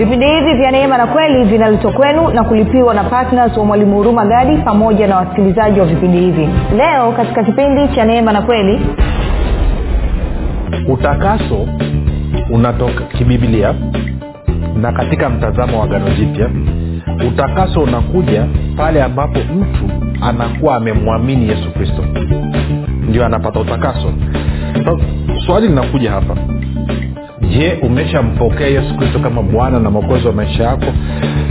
vipindi hivi vya neema na kweli vinaletwa kwenu na kulipiwa na ptns wa mwalimu huruma gadi pamoja na wasikilizaji wa vipindi hivi. Leo katika kipindi cha neema na kweli utakaso unatoka kibiblia na katika mtazamo wa gano jipya utakaso unakuja pale ambapo mtu anakuwa amemwamini yesu kristo. Ndio anapata utakaso. Swali linakuja hapa je umeshampokea yesu kristo kama bwana na mwokozi wa maisha yako?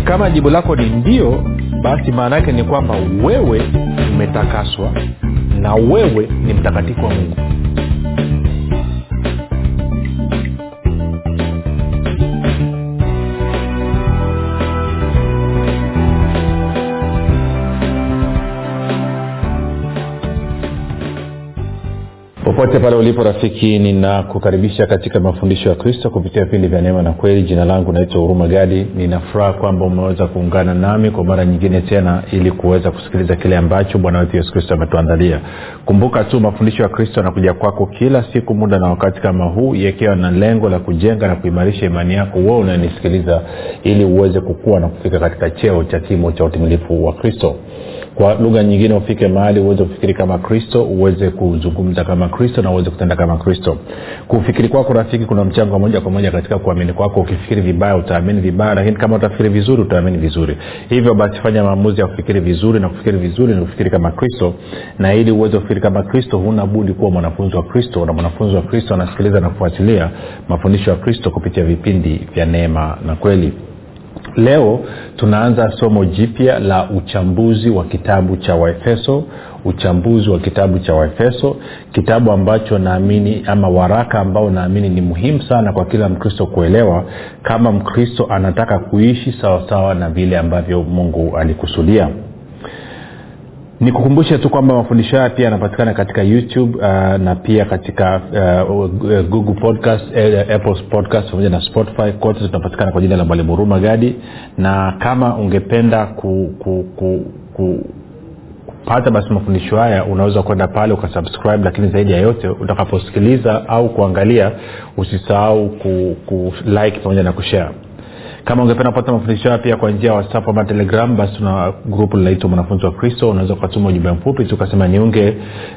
Kama jibu lako ni ndio basi maana yake ni kwamba wewe umetakaswa na wewe ni mtakatifu wa mungu popote pale ulipo rafiki ninakukaribisha katika mafundisho ya kristo kupitia vipindi vya neema na kweli. Jina langu naitwa huruma gadi. Ninafuraha kwamba umeweza kuungana nami kwa mara nyingine tena ili kuweza kusikiliza kile ambacho bwana wetu yesu kristo ametuandalia. Kumbuka tu mafundisho ya kristo yanakuja kwako kila siku muda na wakati kama huu yakiwa na lengo la kujenga na kuimarisha imani yako wewe unanisikiliza ili uweze kukua na kufika katika cheo cha kimo cha utimilifu wa kristo kwa lugha nyingine ufike mahali uweze kufikiri kama kristo uweze kuzungumza kama kristo na uweze kutenda kama kristo. Kufikiri kwako rafiki kuna mchango moja kwa moja katika kuamini kwako. Ukifikiri vibaya utaamini vibaya lakini kama utafikiri vizuri utaamini vizuri. Hivyo basi fanya maamuzi ya kufikiri vizuri na kufikiri vizuri ni kufikiri kama kristo. Na ili uweze kufikiri kama kristo huna budi kuwa mwanafunzi wa kristo. Na mwanafunzi wa kristo anasikiliza na kufuatilia mafundisho ya kristo kupitia vipindi vya neema na kweli leo tunaanza somo jipya la uchambuzi wa kitabu cha waefeso uchambuzi wa kitabu cha waefeso kitabu ambacho naamini ama waraka ambao naamini ni muhimu sana kwa kila mkristo kuelewa kama mkristo anataka kuishi sawasawa na vile ambavyo mungu alikusudia nikukumbushe tu kwamba mafundisho haya pia yanapatikana katika youtube uh, na pia katika uh, google podcast uh, apple podcast pamoja na spotify. Kote tunapatikana kwa jina la mwalimu huruma gadi. Na kama ungependa ku, ku, ku, ku kupata basi mafundisho haya unaweza kwenda pale ukasubscribe lakini zaidi ya yote utakaposikiliza au kuangalia usisahau ku, ku like pamoja na kushare kama ungependa kupata mafundisho haya pia kwa njia ya whatsapp ama telegram basi tuna grupu linaitwa mwanafunzi wa kristo. Unaweza ukatuma ujumbe mfupi tukasema niunge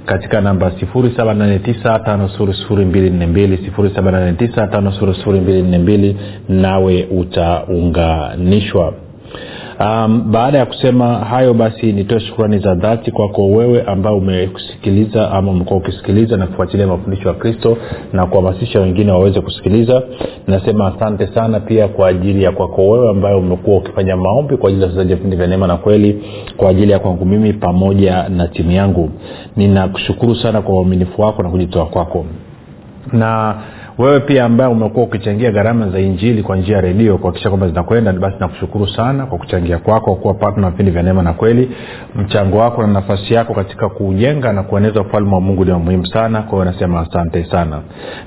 katika namba 7895242 nawe utaunganishwa um, baada ya kusema hayo basi nitoe shukurani za dhati kwako wewe ambao umekusikiliza ama umekuwa ukisikiliza na kufuatilia mafundisho ya kristo na kuhamasisha wengine waweze kusikiliza. Nasema asante sana pia kwa ajili ya kwako wewe ambayo umekuwa ukifanya maombi kwa ajili ya wachezaji vipindi vya neema na kweli kwa ajili ya kwangu mimi pamoja na timu yangu. Ninakushukuru sana kwa uaminifu wako na kujitoa kwako. Na wewe pia ambaye umekuwa ukichangia gharama za injili kwa njia ya redio kuhakikisha kwamba zinakwenda basi nakushukuru sana kwa kuchangia kwako kuwa patna vipindi vya neema na kweli. Mchango wako na nafasi yako katika kuujenga na kueneza ufalme wa mungu ni muhimu sana. Kwa hiyo nasema asante sana.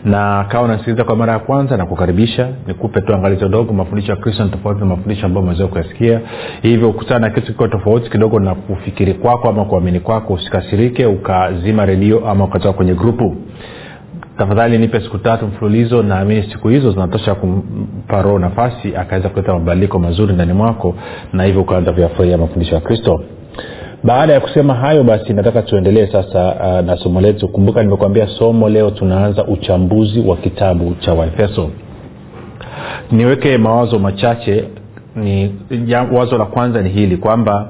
Na kawa unasikiliza kwa mara ya kwanza na kukaribisha nikupe tu angalizo dogo mafundisho ya kristo ni tofauti na mafundisho ambayo umeweza kuyasikia. Hivyo ukutana na kitu kikiwa tofauti kidogo na kufikiri kwako ama kuamini kwako usikasirike ukazima redio ama ukatoka kwenye grupu tafadhali nipe siku tatu mfululizo naamini siku hizo zinatosha kumpa roho nafasi akaweza kuleta mabadiliko mazuri ndani mwako na hivyo ukaanza kuyafurahia mafundisho ya kristo. Baada ya kusema hayo basi nataka tuendelee sasa uh, na somo letu. Kumbuka nimekuambia somo leo tunaanza uchambuzi wa kitabu cha waefeso. Niweke mawazo machache ni ya, wazo la kwanza ni hili kwamba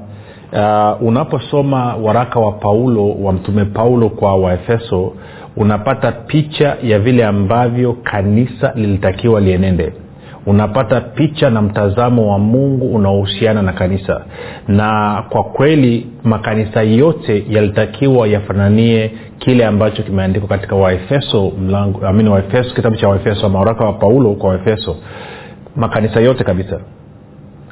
uh, unaposoma waraka wa paulo wa mtume paulo kwa waefeso unapata picha ya vile ambavyo kanisa lilitakiwa lienende. Unapata picha na mtazamo wa mungu unaohusiana na kanisa. Na kwa kweli makanisa yote yalitakiwa yafananie kile ambacho kimeandikwa katika waefeso mlango amini waefeso kitabu cha waefeso maoraka wa paulo kwa waefeso. Makanisa yote kabisa.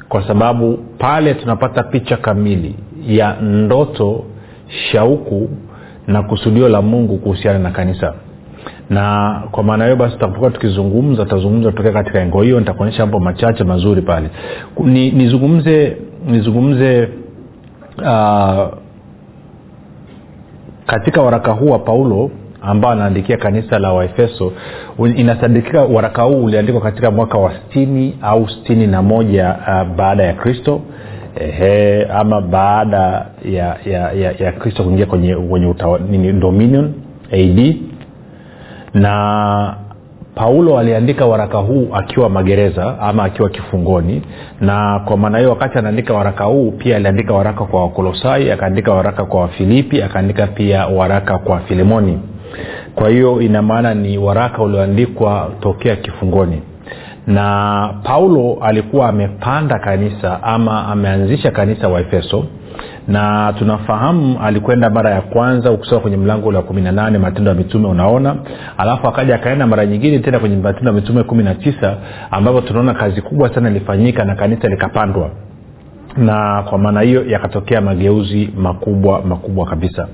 Kwa sababu pale tunapata picha kamili ya ndoto shauku na kusudio la mungu kuhusiana na kanisa. Na kwa maana hiyo basi tutapokuwa tukizungumza tutazungumza tokea katika engo hiyo nitakuonyesha mambo machache mazuri pale. Ni, nizungumze nizungumze uh, katika waraka huu wa paulo ambao anaandikia kanisa la waefeso inasadikika waraka huu uliandikwa katika mwaka wa stini au stini na moja uh, baada ya kristo ehe, ama baada ya ya ya, ya kristo kuingia kwenye, kwenye dominion ad na paulo aliandika waraka huu akiwa magereza ama akiwa kifungoni. Na kwa maana hiyo wakati anaandika waraka huu pia aliandika waraka kwa wakolosai akaandika waraka kwa wafilipi akaandika pia waraka kwa filemoni. Kwa hiyo ina maana ni waraka ulioandikwa tokea kifungoni na paulo alikuwa amepanda kanisa ama ameanzisha kanisa wa efeso. Na tunafahamu alikwenda mara ya kwanza ukisoma kwenye mlango ule wa kumi na nane matendo ya mitume unaona. Alafu akaja akaenda mara nyingine tena kwenye matendo ya mitume kumi na tisa ambapo tunaona kazi kubwa sana ilifanyika na kanisa likapandwa. Na kwa maana hiyo yakatokea mageuzi makubwa makubwa kabisa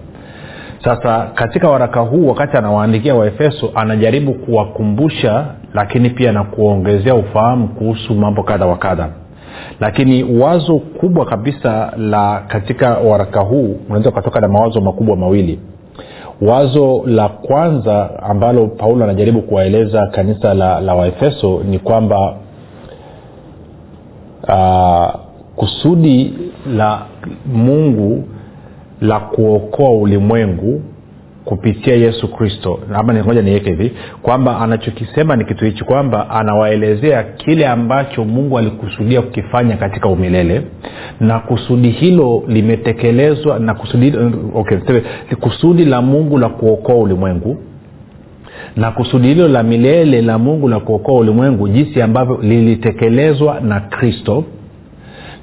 sasa katika waraka huu wakati anawaandikia waefeso anajaribu kuwakumbusha lakini pia na kuwaongezea ufahamu kuhusu mambo kadha wa kadha. Lakini wazo kubwa kabisa la katika waraka huu unaweza ukatoka na mawazo makubwa mawili. Wazo la kwanza ambalo paulo anajaribu kuwaeleza kanisa la, la waefeso ni kwamba uh, kusudi la mungu la kuokoa ulimwengu kupitia yesu kristo. Ama ngoja niweke hivi kwamba anachokisema ni kitu hichi kwamba anawaelezea kile ambacho mungu alikusudia kukifanya katika umilele na kusudi hilo limetekelezwa na kusudi, okay, kusudi la mungu la kuokoa ulimwengu na kusudi hilo la milele la mungu la kuokoa ulimwengu jinsi ambavyo lilitekelezwa na kristo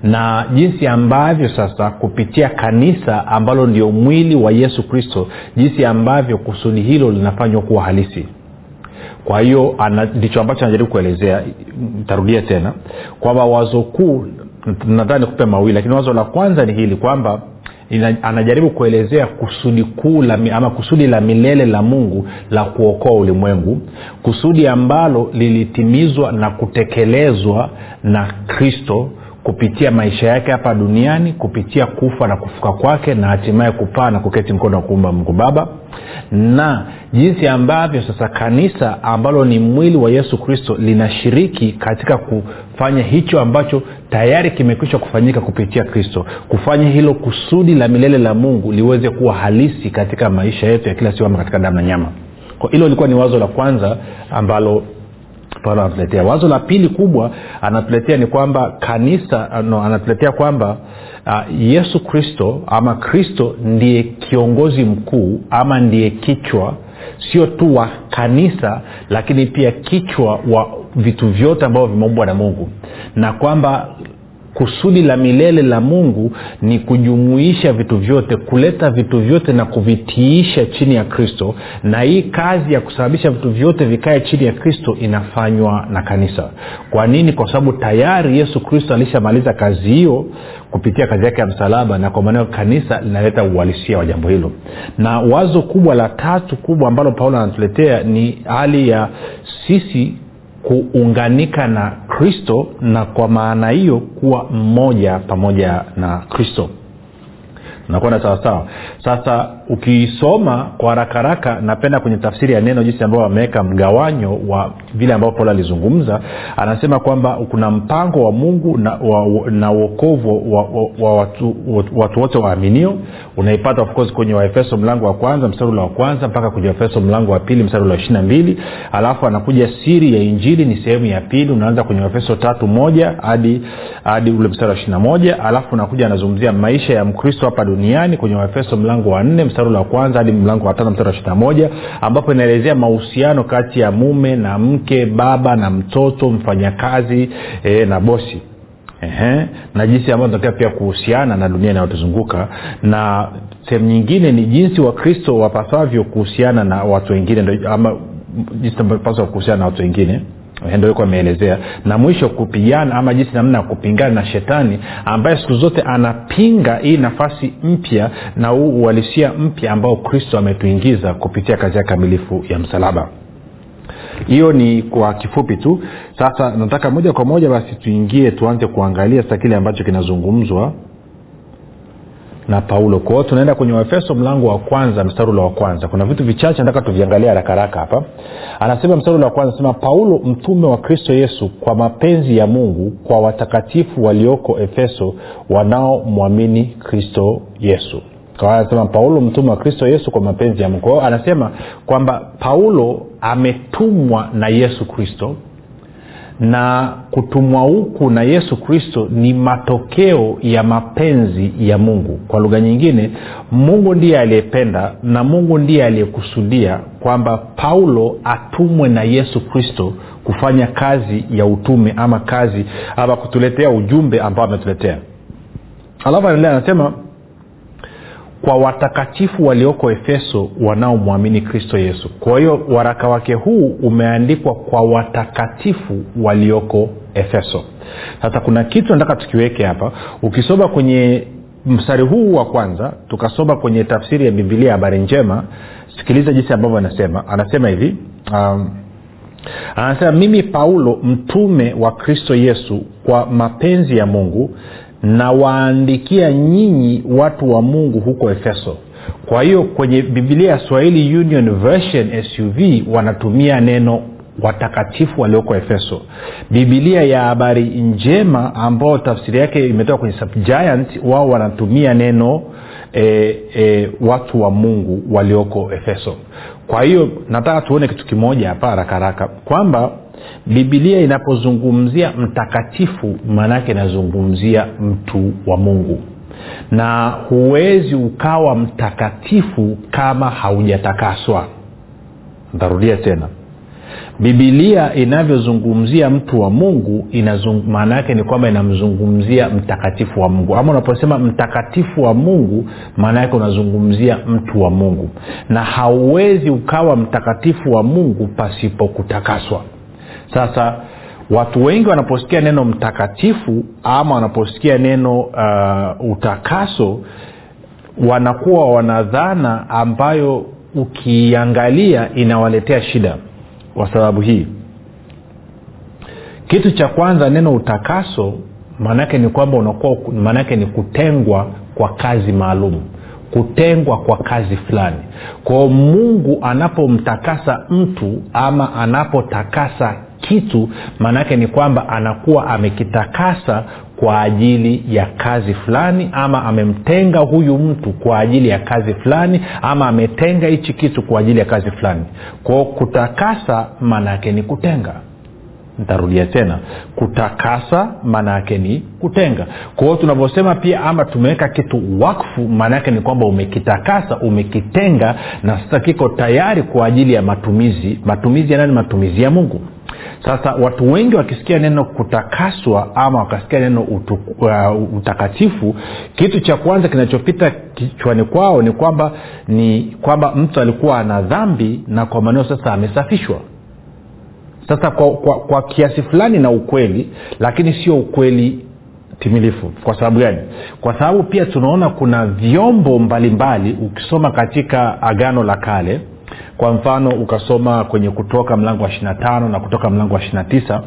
na jinsi ambavyo sasa kupitia kanisa ambalo ndio mwili wa yesu kristo jinsi ambavyo kusudi hilo linafanywa kuwa halisi. Kwa hiyo ndicho ambacho anajaribu kuelezea tarudia tena kwamba wazo kuu nadhani kupe mawili lakini wazo la kwanza ni hili kwamba anajaribu kuelezea kusudi kuu ama kusudi la milele la mungu la kuokoa ulimwengu kusudi ambalo lilitimizwa na kutekelezwa na kristo kupitia maisha yake hapa duniani kupitia kufa na kufuka kwake na hatimaye kupaa na kuketi mkono wa kuumba mungu baba. Na jinsi ambavyo sasa kanisa ambalo ni mwili wa yesu kristo linashiriki katika kufanya hicho ambacho tayari kimekwisha kufanyika kupitia kristo. Kufanya hilo kusudi la milele la mungu liweze kuwa halisi katika maisha yetu ya kila siku ama katika damu na nyama. Hilo ilikuwa ni wazo la kwanza ambalo paulo anatuletea. Wazo la pili kubwa anatuletea ni kwamba kanisa no, anatuletea kwamba uh, yesu kristo ama kristo ndiye kiongozi mkuu ama ndiye kichwa sio tu wa kanisa lakini pia kichwa wa vitu vyote ambavyo vimeumbwa na mungu. Na kwamba kusudi la milele la mungu ni kujumuisha vitu vyote kuleta vitu vyote na kuvitiisha chini ya kristo. Na hii kazi ya kusababisha vitu vyote vikae chini ya kristo inafanywa na kanisa. Kwa nini? Kwa sababu tayari yesu kristo alishamaliza kazi hiyo kupitia kazi yake ya msalaba na kwa maanao kanisa linaleta uhalisia wa jambo hilo. Na wazo kubwa la tatu kubwa ambalo paulo anatuletea ni hali ya sisi kuunganika na kristo na kwa maana hiyo kuwa mmoja pamoja na kristo nakwenda sawasawa sasa ukisoma kwa haraka haraka napenda kwenye tafsiri ya neno jinsi ambao wameweka mgawanyo wa vile ambavyo paulo alizungumza. Anasema kwamba kuna mpango wa mungu na, wa, na uokovu wa, wa, wa watu, watu wote waaminio. Unaipata of course kwenye waefeso mlango wa kwanza mstari ule wa kwanza mpaka kwenye waefeso mlango wa pili mstari ule wa ishirina mbili. Alafu anakuja siri ya injili ni sehemu ya pili. Unaanza kwenye waefeso tatu moja hadi hadi ule mstari wa ishirina moja. Alafu unakuja anazungumzia maisha ya mkristo hapa duniani kwenye waefeso mlango wa nne mstari ule wa kwanza hadi mlango wa tano mstari wa ishiri moja ambapo inaelezea mahusiano kati ya mume na mke baba na mtoto mfanyakazi e, na bosi. Ehe, na jinsi ambayo tunatakiwa pia kuhusiana na dunia inayotuzunguka. Na sehemu nyingine ni jinsi wakristo wapasavyo kuhusiana na watu wengine ama jinsi paswa kuhusiana na watu wengine ndo ameelezea. Na mwisho kupigana ama jinsi namna ya kupingana na shetani ambaye siku zote anapinga hii nafasi mpya na huu uhalisia mpya ambao kristo ametuingiza kupitia kazi ya kamilifu ya msalaba. Hiyo ni kwa kifupi tu. Sasa nataka moja kwa moja basi tuingie tuanze kuangalia sasa kile ambacho kinazungumzwa na paulo. Kwa hiyo tunaenda kwenye waefeso mlango wa kwanza mstari ule wa kwanza. Kuna vitu vichache nataka tuviangalia harakaraka hapa. Anasema mstari ule wa kwanza anasema paulo mtume wa kristo yesu kwa mapenzi ya mungu kwa watakatifu walioko efeso wanaomwamini kristo yesu. Anasema paulo mtume wa kristo yesu kwa mapenzi ya mungu. Kwa anasema kwamba paulo ametumwa na yesu kristo na kutumwa huku na yesu kristo ni matokeo ya mapenzi ya mungu. Kwa lugha nyingine mungu ndiye aliyependa na mungu ndiye aliyekusudia kwamba paulo atumwe na yesu kristo kufanya kazi ya utume ama kazi ama kutuletea ujumbe ambao ametuletea. Alafu anaendelea anasema kwa watakatifu walioko efeso wanaomwamini kristo yesu. Kwa hiyo waraka wake huu umeandikwa kwa watakatifu walioko efeso. Sasa kuna kitu nataka tukiweke hapa. Ukisoma kwenye mstari huu wa kwanza tukasoma kwenye tafsiri ya bibilia habari njema sikiliza jinsi ambavyo anasema. Anasema hivi um, anasema mimi paulo mtume wa kristo yesu kwa mapenzi ya mungu nawaandikia nyinyi watu wa mungu huko efeso. Kwa hiyo kwenye bibilia ya swahili union version suv wanatumia neno watakatifu walioko efeso. Bibilia ya habari njema ambao tafsiri yake imetoka kwenye subgiant wao wanatumia neno e, e, watu wa mungu walioko efeso. Kwa hiyo nataka tuone kitu kimoja hapa haraka haraka kwamba bibilia inapozungumzia mtakatifu maanaake inazungumzia mtu wa mungu. Na huwezi ukawa mtakatifu kama haujatakaswa. Ntarudia tena. Bibilia inavyozungumzia mtu wa mungu maana yake ni kwamba inamzungumzia mtakatifu wa mungu. Ama unaposema mtakatifu wa mungu maana yake unazungumzia mtu wa mungu. Na hauwezi ukawa mtakatifu wa mungu pasipo kutakaswa sasa watu wengi wanaposikia neno mtakatifu ama wanaposikia neno uh, utakaso wanakuwa wanadhana ambayo ukiangalia inawaletea shida kwa sababu hii. Kitu cha kwanza neno utakaso maanaake ni kwamba unakuwa maanaake ni kutengwa kwa kazi maalum kutengwa kwa kazi fulani. Kwao mungu anapomtakasa mtu ama anapotakasa kitu maanaake ni kwamba anakuwa amekitakasa kwa ajili ya kazi fulani ama amemtenga huyu mtu kwa ajili ya kazi fulani ama ametenga hichi kitu kwa ajili ya kazi fulani. Kwao kutakasa maanaake ni kutenga ntarudia tena. Kutakasa maana yake ni kutenga. Kwa tunavyosema pia ama tumeweka kitu wakfu maana yake ni kwamba umekitakasa umekitenga na sasa kiko tayari kwa ajili ya matumizi. Matumizi ya nani? Matumizi ya mungu. Sasa watu wengi wakisikia neno kutakaswa ama wakasikia neno utu, uh, utakatifu kitu cha kwanza kinachopita kichwani kwao ni kwamba ni kwamba mtu alikuwa ana dhambi na kwa maneo sasa amesafishwa sasa kwa, kwa, kwa kiasi fulani na ukweli lakini sio ukweli timilifu. Kwa sababu gani? Kwa sababu pia tunaona kuna vyombo mbalimbali mbali, ukisoma katika agano la kale kwa mfano ukasoma kwenye kutoka mlango wa ishirina tano na kutoka mlango wa ishirina tisa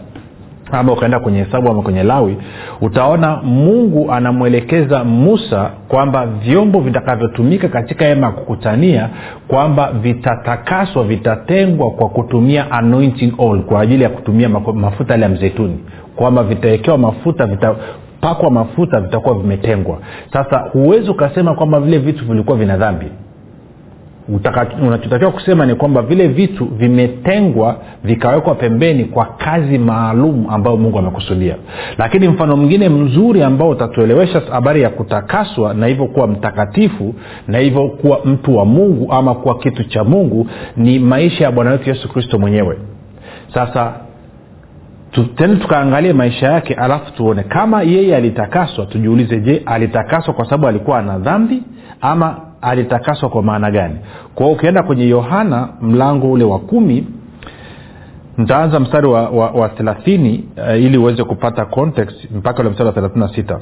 ama ukaenda kwenye hesabu ama kwenye lawi utaona mungu anamwelekeza musa kwamba vyombo vitakavyotumika katika hema ya kukutania kwamba vitatakaswa vitatengwa kwa kutumia anointing oil kwa ajili ya kutumia mafuta yale ya mzeituni. Kwamba vitawekewa mafuta vitapakwa mafuta vitakuwa vimetengwa. Sasa huwezi ukasema kwamba vile vitu vilikuwa vina dhambi unachotakiwa kusema ni kwamba vile vitu vimetengwa vikawekwa pembeni kwa kazi maalum ambayo mungu amekusudia. Lakini mfano mwingine mzuri ambao utatuelewesha habari ya kutakaswa na hivyo kuwa mtakatifu na hivyo kuwa mtu wa mungu ama kuwa kitu cha mungu ni maisha ya bwana wetu yesu kristo mwenyewe. Sasa tena tukaangalie maisha yake alafu tuone kama yeye alitakaswa tujiulize je alitakaswa kwa sababu alikuwa ana dhambi ama alitakaswa kwa maana gani? Kwa hiyo ukienda kwenye yohana mlango ule wa kumi ntaanza mstari wa, wa, wa thelathini uh, ili uweze kupata context mpaka ule mstari wa thelathini na sita.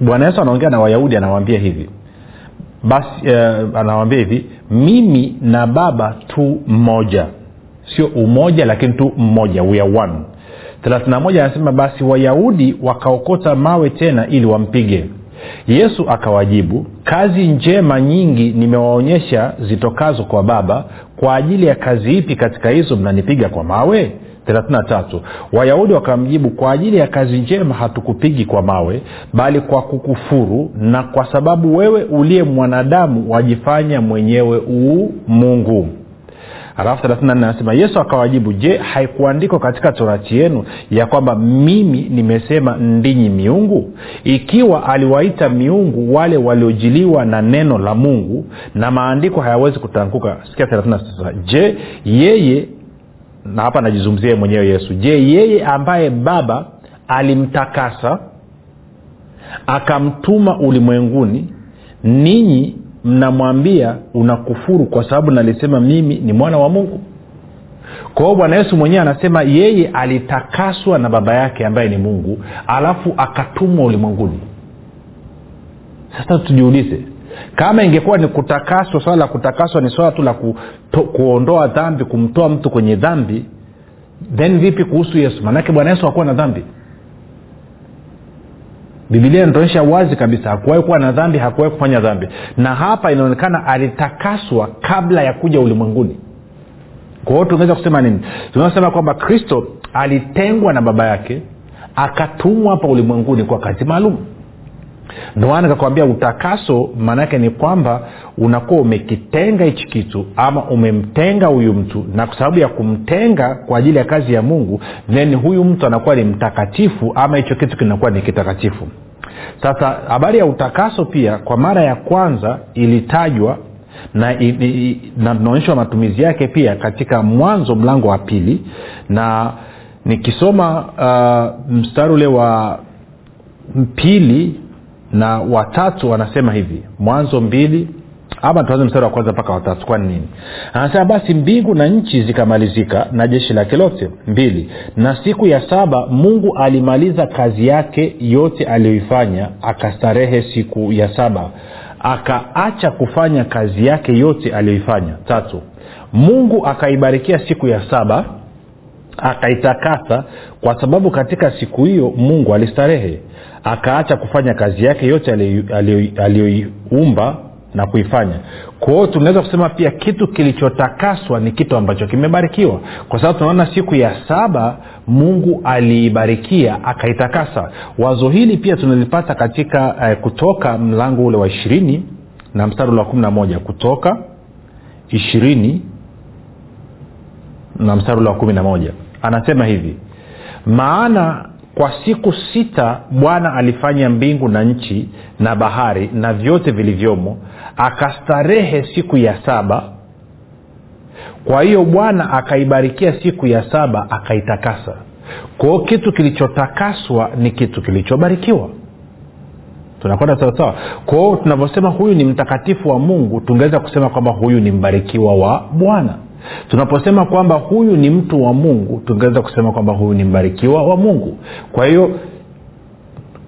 Bwana yesu anaongea na wayahudi anawaambia hivi. Basi uh, anawaambia hivi mimi na baba tu mmoja. Sio umoja lakini tu mmoja. We are one. 31 anasema basi wayahudi wakaokota mawe tena ili wampige yesu akawajibu kazi njema nyingi nimewaonyesha zitokazo kwa baba kwa ajili ya kazi ipi katika hizo mnanipiga kwa mawe? 33 wayahudi wakamjibu kwa ajili ya kazi njema hatukupigi kwa mawe bali kwa kukufuru na kwa sababu wewe uliye mwanadamu wajifanya mwenyewe uu mungu alafu 34 anasema yesu akawajibu je haikuandikwa katika torati yenu ya kwamba mimi nimesema ndinyi miungu? Ikiwa aliwaita miungu wale waliojiliwa na neno la mungu na maandiko hayawezi kutanguka. Sikia 36 je yeye na hapa anajizungumzia mwenyewe yesu je yeye ambaye baba alimtakasa akamtuma ulimwenguni ninyi mnamwambia unakufuru kwa sababu nalisema mimi ni mwana wa mungu. Kwa hiyo bwana yesu mwenyewe anasema yeye alitakaswa na baba yake ambaye ni mungu alafu akatumwa ulimwenguni. Sasa tujiulize kama ingekuwa ni kutakaswa swala la kutakaswa ni swala tu la kuondoa dhambi kumtoa mtu kwenye dhambi then vipi kuhusu yesu? Maanake bwana yesu hakuwa na dhambi bibilia inatuonyesha wazi kabisa hakuwahi kuwa na dhambi hakuwahi kufanya dhambi. Na hapa inaonekana alitakaswa kabla ya kuja ulimwenguni. Kwa hiyo tunaweza kusema nini? Tunasema kwamba kristo alitengwa na baba yake akatumwa hapa ulimwenguni kwa kazi maalum ndomaana nikakwambia utakaso maanaake ni kwamba unakuwa umekitenga hichi kitu ama umemtenga huyu mtu na kwa sababu ya kumtenga kwa ajili ya kazi ya mungu then huyu mtu anakuwa ni mtakatifu ama hicho kitu kinakuwa ni kitakatifu. Sasa habari ya utakaso pia kwa mara ya kwanza ilitajwa na tunaonyeshwa matumizi yake pia katika mwanzo mlango wa pili na nikisoma uh, mstari ule wa pili na watatu wanasema hivi mwanzo mbili ama tuanze mstari wa kwanza mpaka watatu kwani nini? Anasema basi mbingu na nchi zikamalizika na jeshi lake lote. Mbili na siku ya saba mungu alimaliza kazi yake yote aliyoifanya akastarehe siku ya saba akaacha kufanya kazi yake yote aliyoifanya. Tatu mungu akaibarikia siku ya saba akaitakasa kwa sababu katika siku hiyo mungu alistarehe akaacha kufanya kazi yake yote aliyoiumba na kuifanya. Kwao tunaweza kusema pia kitu kilichotakaswa ni kitu ambacho kimebarikiwa. Kwa sababu tunaona siku ya saba mungu aliibarikia akaitakasa. Wazo hili pia tunalipata katika eh, kutoka mlango ule wa ishirini na mstari ule wa kumi na moja. Kutoka ishirini na mstari ule wa kumi na moja. Anasema hivi maana kwa siku sita bwana alifanya mbingu na nchi na bahari na vyote vilivyomo akastarehe siku ya saba. Kwa hiyo bwana akaibarikia siku ya saba akaitakasa. Kwao kitu kilichotakaswa ni kitu kilichobarikiwa. Tunakwenda sawasawa kwao tunavyosema huyu ni mtakatifu wa mungu tungeweza kusema kwamba huyu ni mbarikiwa wa bwana tunaposema kwamba huyu ni mtu wa mungu tungeweza kusema kwamba huyu ni mbarikiwa wa mungu. Kwa hiyo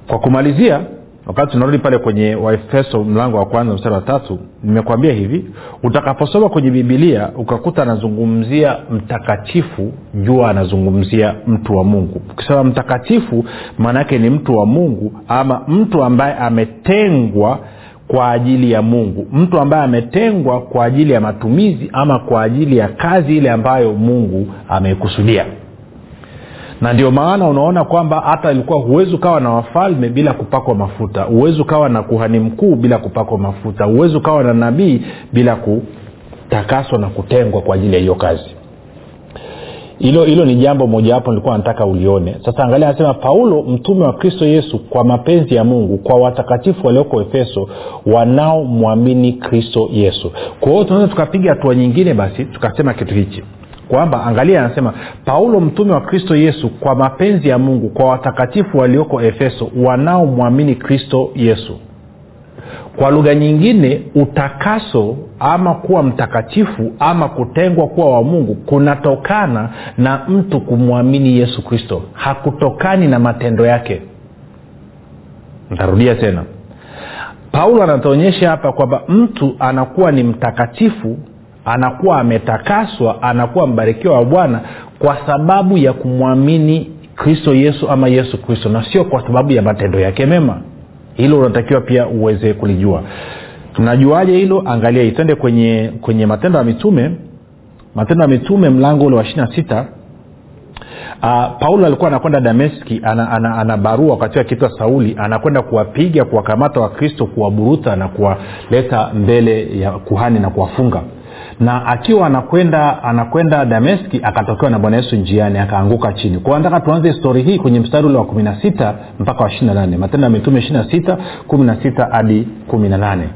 kwa kumalizia wakati tunarudi pale kwenye waefeso mlango wa kwanza mstari wa tatu nimekwambia hivi utakaposoma kwenye bibilia ukakuta anazungumzia mtakatifu jua anazungumzia mtu wa mungu. Ukisema mtakatifu maana yake ni mtu wa mungu ama mtu ambaye ametengwa kwa ajili ya mungu. Mtu ambaye ametengwa kwa ajili ya matumizi ama kwa ajili ya kazi ile ambayo mungu ameikusudia na ndio maana unaona kwamba hata ilikuwa huwezi ukawa na wafalme bila kupakwa mafuta. Huwezi ukawa na kuhani mkuu bila kupakwa mafuta. Huwezi ukawa na nabii bila kutakaswa na kutengwa kwa ajili ya hiyo kazi hilo hilo ni jambo mojawapo nilikuwa nataka ulione. Sasa angalia anasema paulo mtume wa kristo yesu kwa mapenzi ya mungu kwa watakatifu walioko efeso wanaomwamini kristo yesu. Kwa hiyo tunaweza tukapiga hatua nyingine basi tukasema kitu hichi. Kwamba angalia anasema paulo mtume wa kristo yesu kwa mapenzi ya mungu kwa watakatifu walioko efeso wanaomwamini kristo yesu kwa lugha nyingine utakaso ama kuwa mtakatifu ama kutengwa kuwa wa mungu kunatokana na mtu kumwamini yesu kristo. Hakutokani na matendo yake. Ntarudia tena. Paulo anatuonyesha hapa kwamba mtu anakuwa ni mtakatifu anakuwa ametakaswa anakuwa mbarikiwa wa bwana kwa sababu ya kumwamini kristo yesu ama yesu kristo na sio kwa sababu ya matendo yake mema hilo unatakiwa pia uweze kulijua. Tunajuaje hilo? Angalia itende kwenye kwenye matendo ya mitume. Matendo ya mitume mlango ule wa ishiri na sita. Uh, paulo alikuwa anakwenda dameski ana, ana, ana barua wakati akiitwa sauli anakwenda kuwapiga kuwakamata wakristo kuwaburuta na kuwaleta mbele ya kuhani na kuwafunga na akiwa anakwenda anakwenda dameski akatokewa na bwana yesu njiani akaanguka chini. Kwao nataka tuanze stori hii kwenye mstari ule wa kumi na sita mpaka wa ishiri matendo ya mitume ishiri na sita kumi na sita hadi kumi na nane.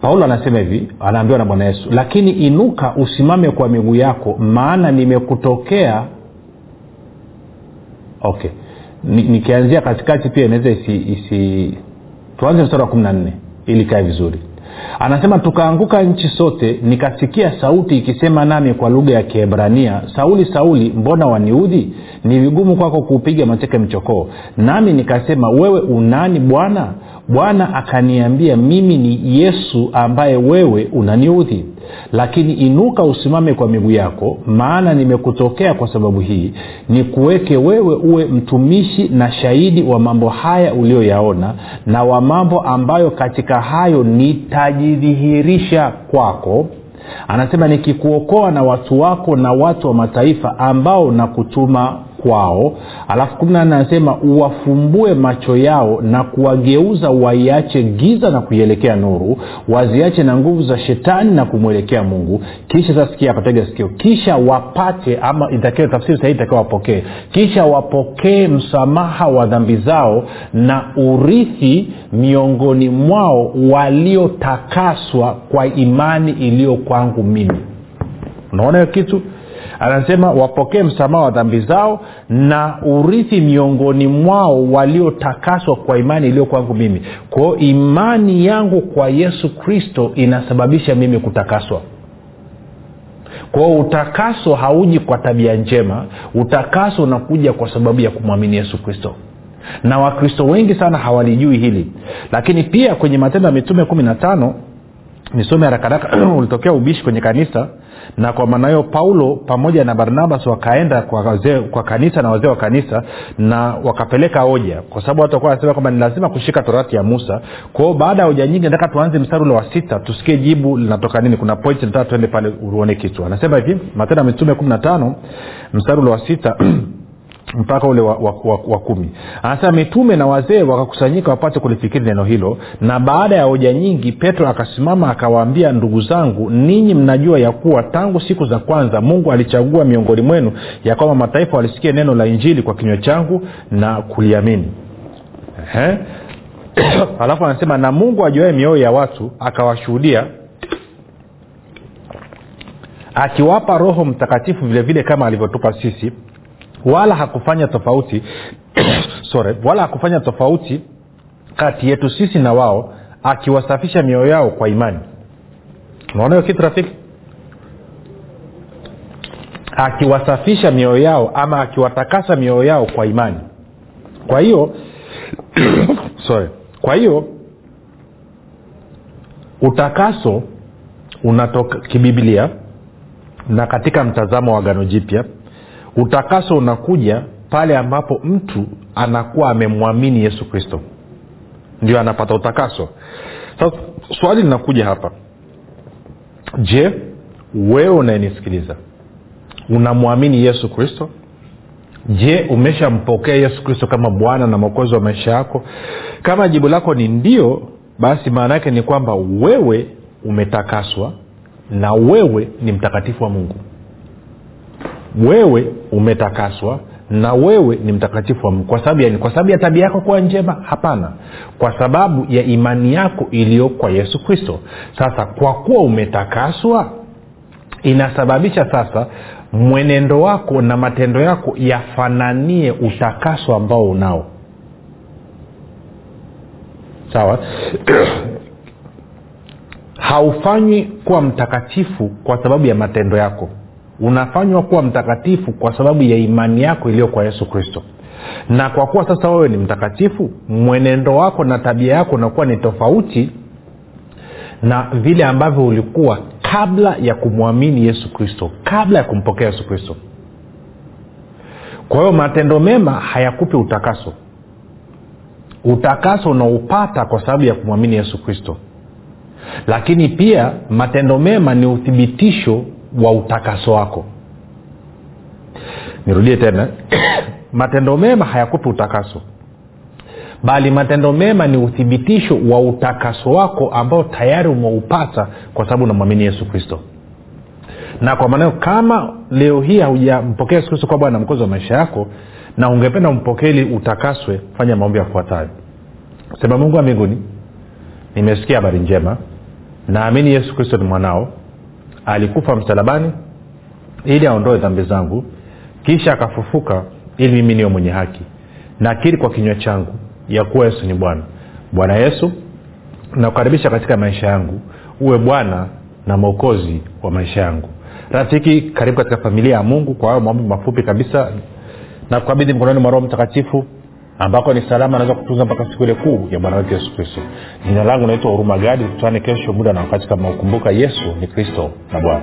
Paulo anasema hivi anaambiwa na bwana yesu lakini inuka usimame kwa miguu yako maana nimekutokea. Okay. Nikianzia katikati pia inaweza isi, isi tuanze mstari wa kumi na nne ili kae vizuri anasema tukaanguka nchi sote nikasikia sauti ikisema nami kwa lugha ya kiebrania sauli sauli mbona waniudhi? Ni vigumu kwako kuupiga mateke mchokoo nami nikasema wewe unani bwana bwana akaniambia mimi ni yesu ambaye wewe unaniudhi lakini inuka usimame kwa miguu yako maana nimekutokea kwa sababu hii ni kuweke wewe uwe mtumishi na shahidi wa mambo haya uliyoyaona na wa mambo ambayo katika hayo nitajidhihirisha kwako. Anasema nikikuokoa na watu wako na watu wa mataifa ambao nakutuma kwao. Alafu kumi na nne anasema uwafumbue macho yao na kuwageuza waiache giza na kuielekea nuru waziache na nguvu za shetani na kumwelekea mungu. Kisha sasikia apatega sikio. Kisha wapate ama itakiwa tafsiri sahii itakiwa wapokee. Kisha wapokee msamaha wa dhambi zao na urithi miongoni mwao waliotakaswa kwa imani iliyo kwangu mimi. Unaona hiyo kitu anasema wapokee msamaha wa dhambi zao na urithi miongoni mwao waliotakaswa kwa imani iliyo kwangu mimi. Kwao imani yangu kwa yesu kristo inasababisha mimi kutakaswa. Kwao utakaso hauji kwa tabia njema utakaso unakuja kwa sababu ya kumwamini yesu kristo. Na wakristo wengi sana hawalijui hili. Lakini pia kwenye matendo ya mitume kumi na tano nisome harakaraka ulitokea ubishi kwenye kanisa na kwa maana hiyo paulo pamoja na barnabas wakaenda kwa, waze, kwa kanisa na wazee wa kanisa na wakapeleka hoja. Kwa sababu watu wakuwa wanasema kwamba ni lazima kushika torati ya musa. Kwao baada ya hoja nyingi nataka tuanze mstari ule wa sita tusikie jibu linatoka nini. Kuna point nataka tuende pale uone kitu anasema hivi matendo ya mitume kumi na tano mstari ule wa sita mpaka ule wa, wa, wa, wa kumi. Anasema mitume na wazee wakakusanyika wapate kulifikiri neno hilo na baada ya hoja nyingi petro akasimama akawaambia ndugu zangu ninyi mnajua ya kuwa tangu siku za kwanza mungu alichagua miongoni mwenu ya kwamba mataifa walisikia neno la injili kwa kinywa changu na kuliamini. Alafu anasema na mungu ajuae mioyo ya watu akawashuhudia akiwapa roho mtakatifu vile vile kama alivyotupa sisi wala hakufanya tofauti sorry, wala hakufanya tofauti kati yetu sisi na wao akiwasafisha mioyo yao kwa imani. Unaona hiyo kitu rafiki? Akiwasafisha mioyo yao ama akiwatakasa mioyo yao kwa imani. Kwa hiyo sorry kwa hiyo utakaso unatoka kibiblia na katika mtazamo wa gano jipya utakaso unakuja pale ambapo mtu anakuwa amemwamini yesu kristo. Ndio anapata utakaso. Sasa swali linakuja hapa. Je wewe unayenisikiliza unamwamini yesu kristo? Je umeshampokea yesu kristo kama bwana na mwokozi wa maisha yako? Kama jibu lako ni ndio basi maana yake ni kwamba wewe umetakaswa na wewe ni mtakatifu wa mungu wewe umetakaswa na wewe ni mtakatifu wa mungu. Kwa sababu yani kwa sababu ya tabia yako kuwa njema? Hapana. Kwa sababu ya imani yako iliyo kwa yesu kristo. Sasa kwa kuwa umetakaswa inasababisha sasa mwenendo wako na matendo yako yafananie utakaso ambao unao. Sawa? Haufanywi kuwa mtakatifu kwa sababu ya matendo yako unafanywa kuwa mtakatifu kwa sababu ya imani yako iliyo kwa yesu kristo. Na kwa kuwa sasa wewe ni mtakatifu mwenendo wako na tabia yako unakuwa ni tofauti na vile ambavyo ulikuwa kabla ya kumwamini yesu kristo kabla ya kumpokea yesu kristo. Kwa hiyo matendo mema hayakupi utakaso. Utakaso unaupata kwa sababu ya kumwamini yesu kristo. Lakini pia matendo mema ni uthibitisho wa utakaso wako. Nirudie tena. Matendo mema hayakupi utakaso. Bali matendo mema ni uthibitisho wa utakaso wako ambao tayari umeupata kwa sababu unamwamini yesu kristo. Na kwa maanao kama leo hii haujampokea yesu kristo kwa bwana mkozi wa maisha yako na ungependa umpokee ili utakaswe fanya maombi yafuatayo. Sema mungu wa mbinguni nimesikia habari njema. Naamini yesu kristo ni mwanao alikufa msalabani ili aondoe dhambi zangu kisha akafufuka ili mimi niwe mwenye haki. Nakiri kwa kinywa changu ya kuwa yesu ni bwana. Bwana yesu nakukaribisha katika maisha yangu uwe bwana na mwokozi wa maisha yangu. Rafiki karibu katika familia ya mungu kwa hayo maombi mafupi kabisa. Na kukabidhi mkononi mwa roho mtakatifu ambako ni salama anaweza kutunza mpaka siku ile kuu ya bwana wetu yesu kristo. Jina langu naitwa huruma gadi kutane kesho muda na wakati kama ukumbuka yesu ni kristo na bwana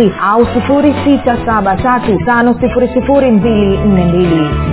7895242 au 6735242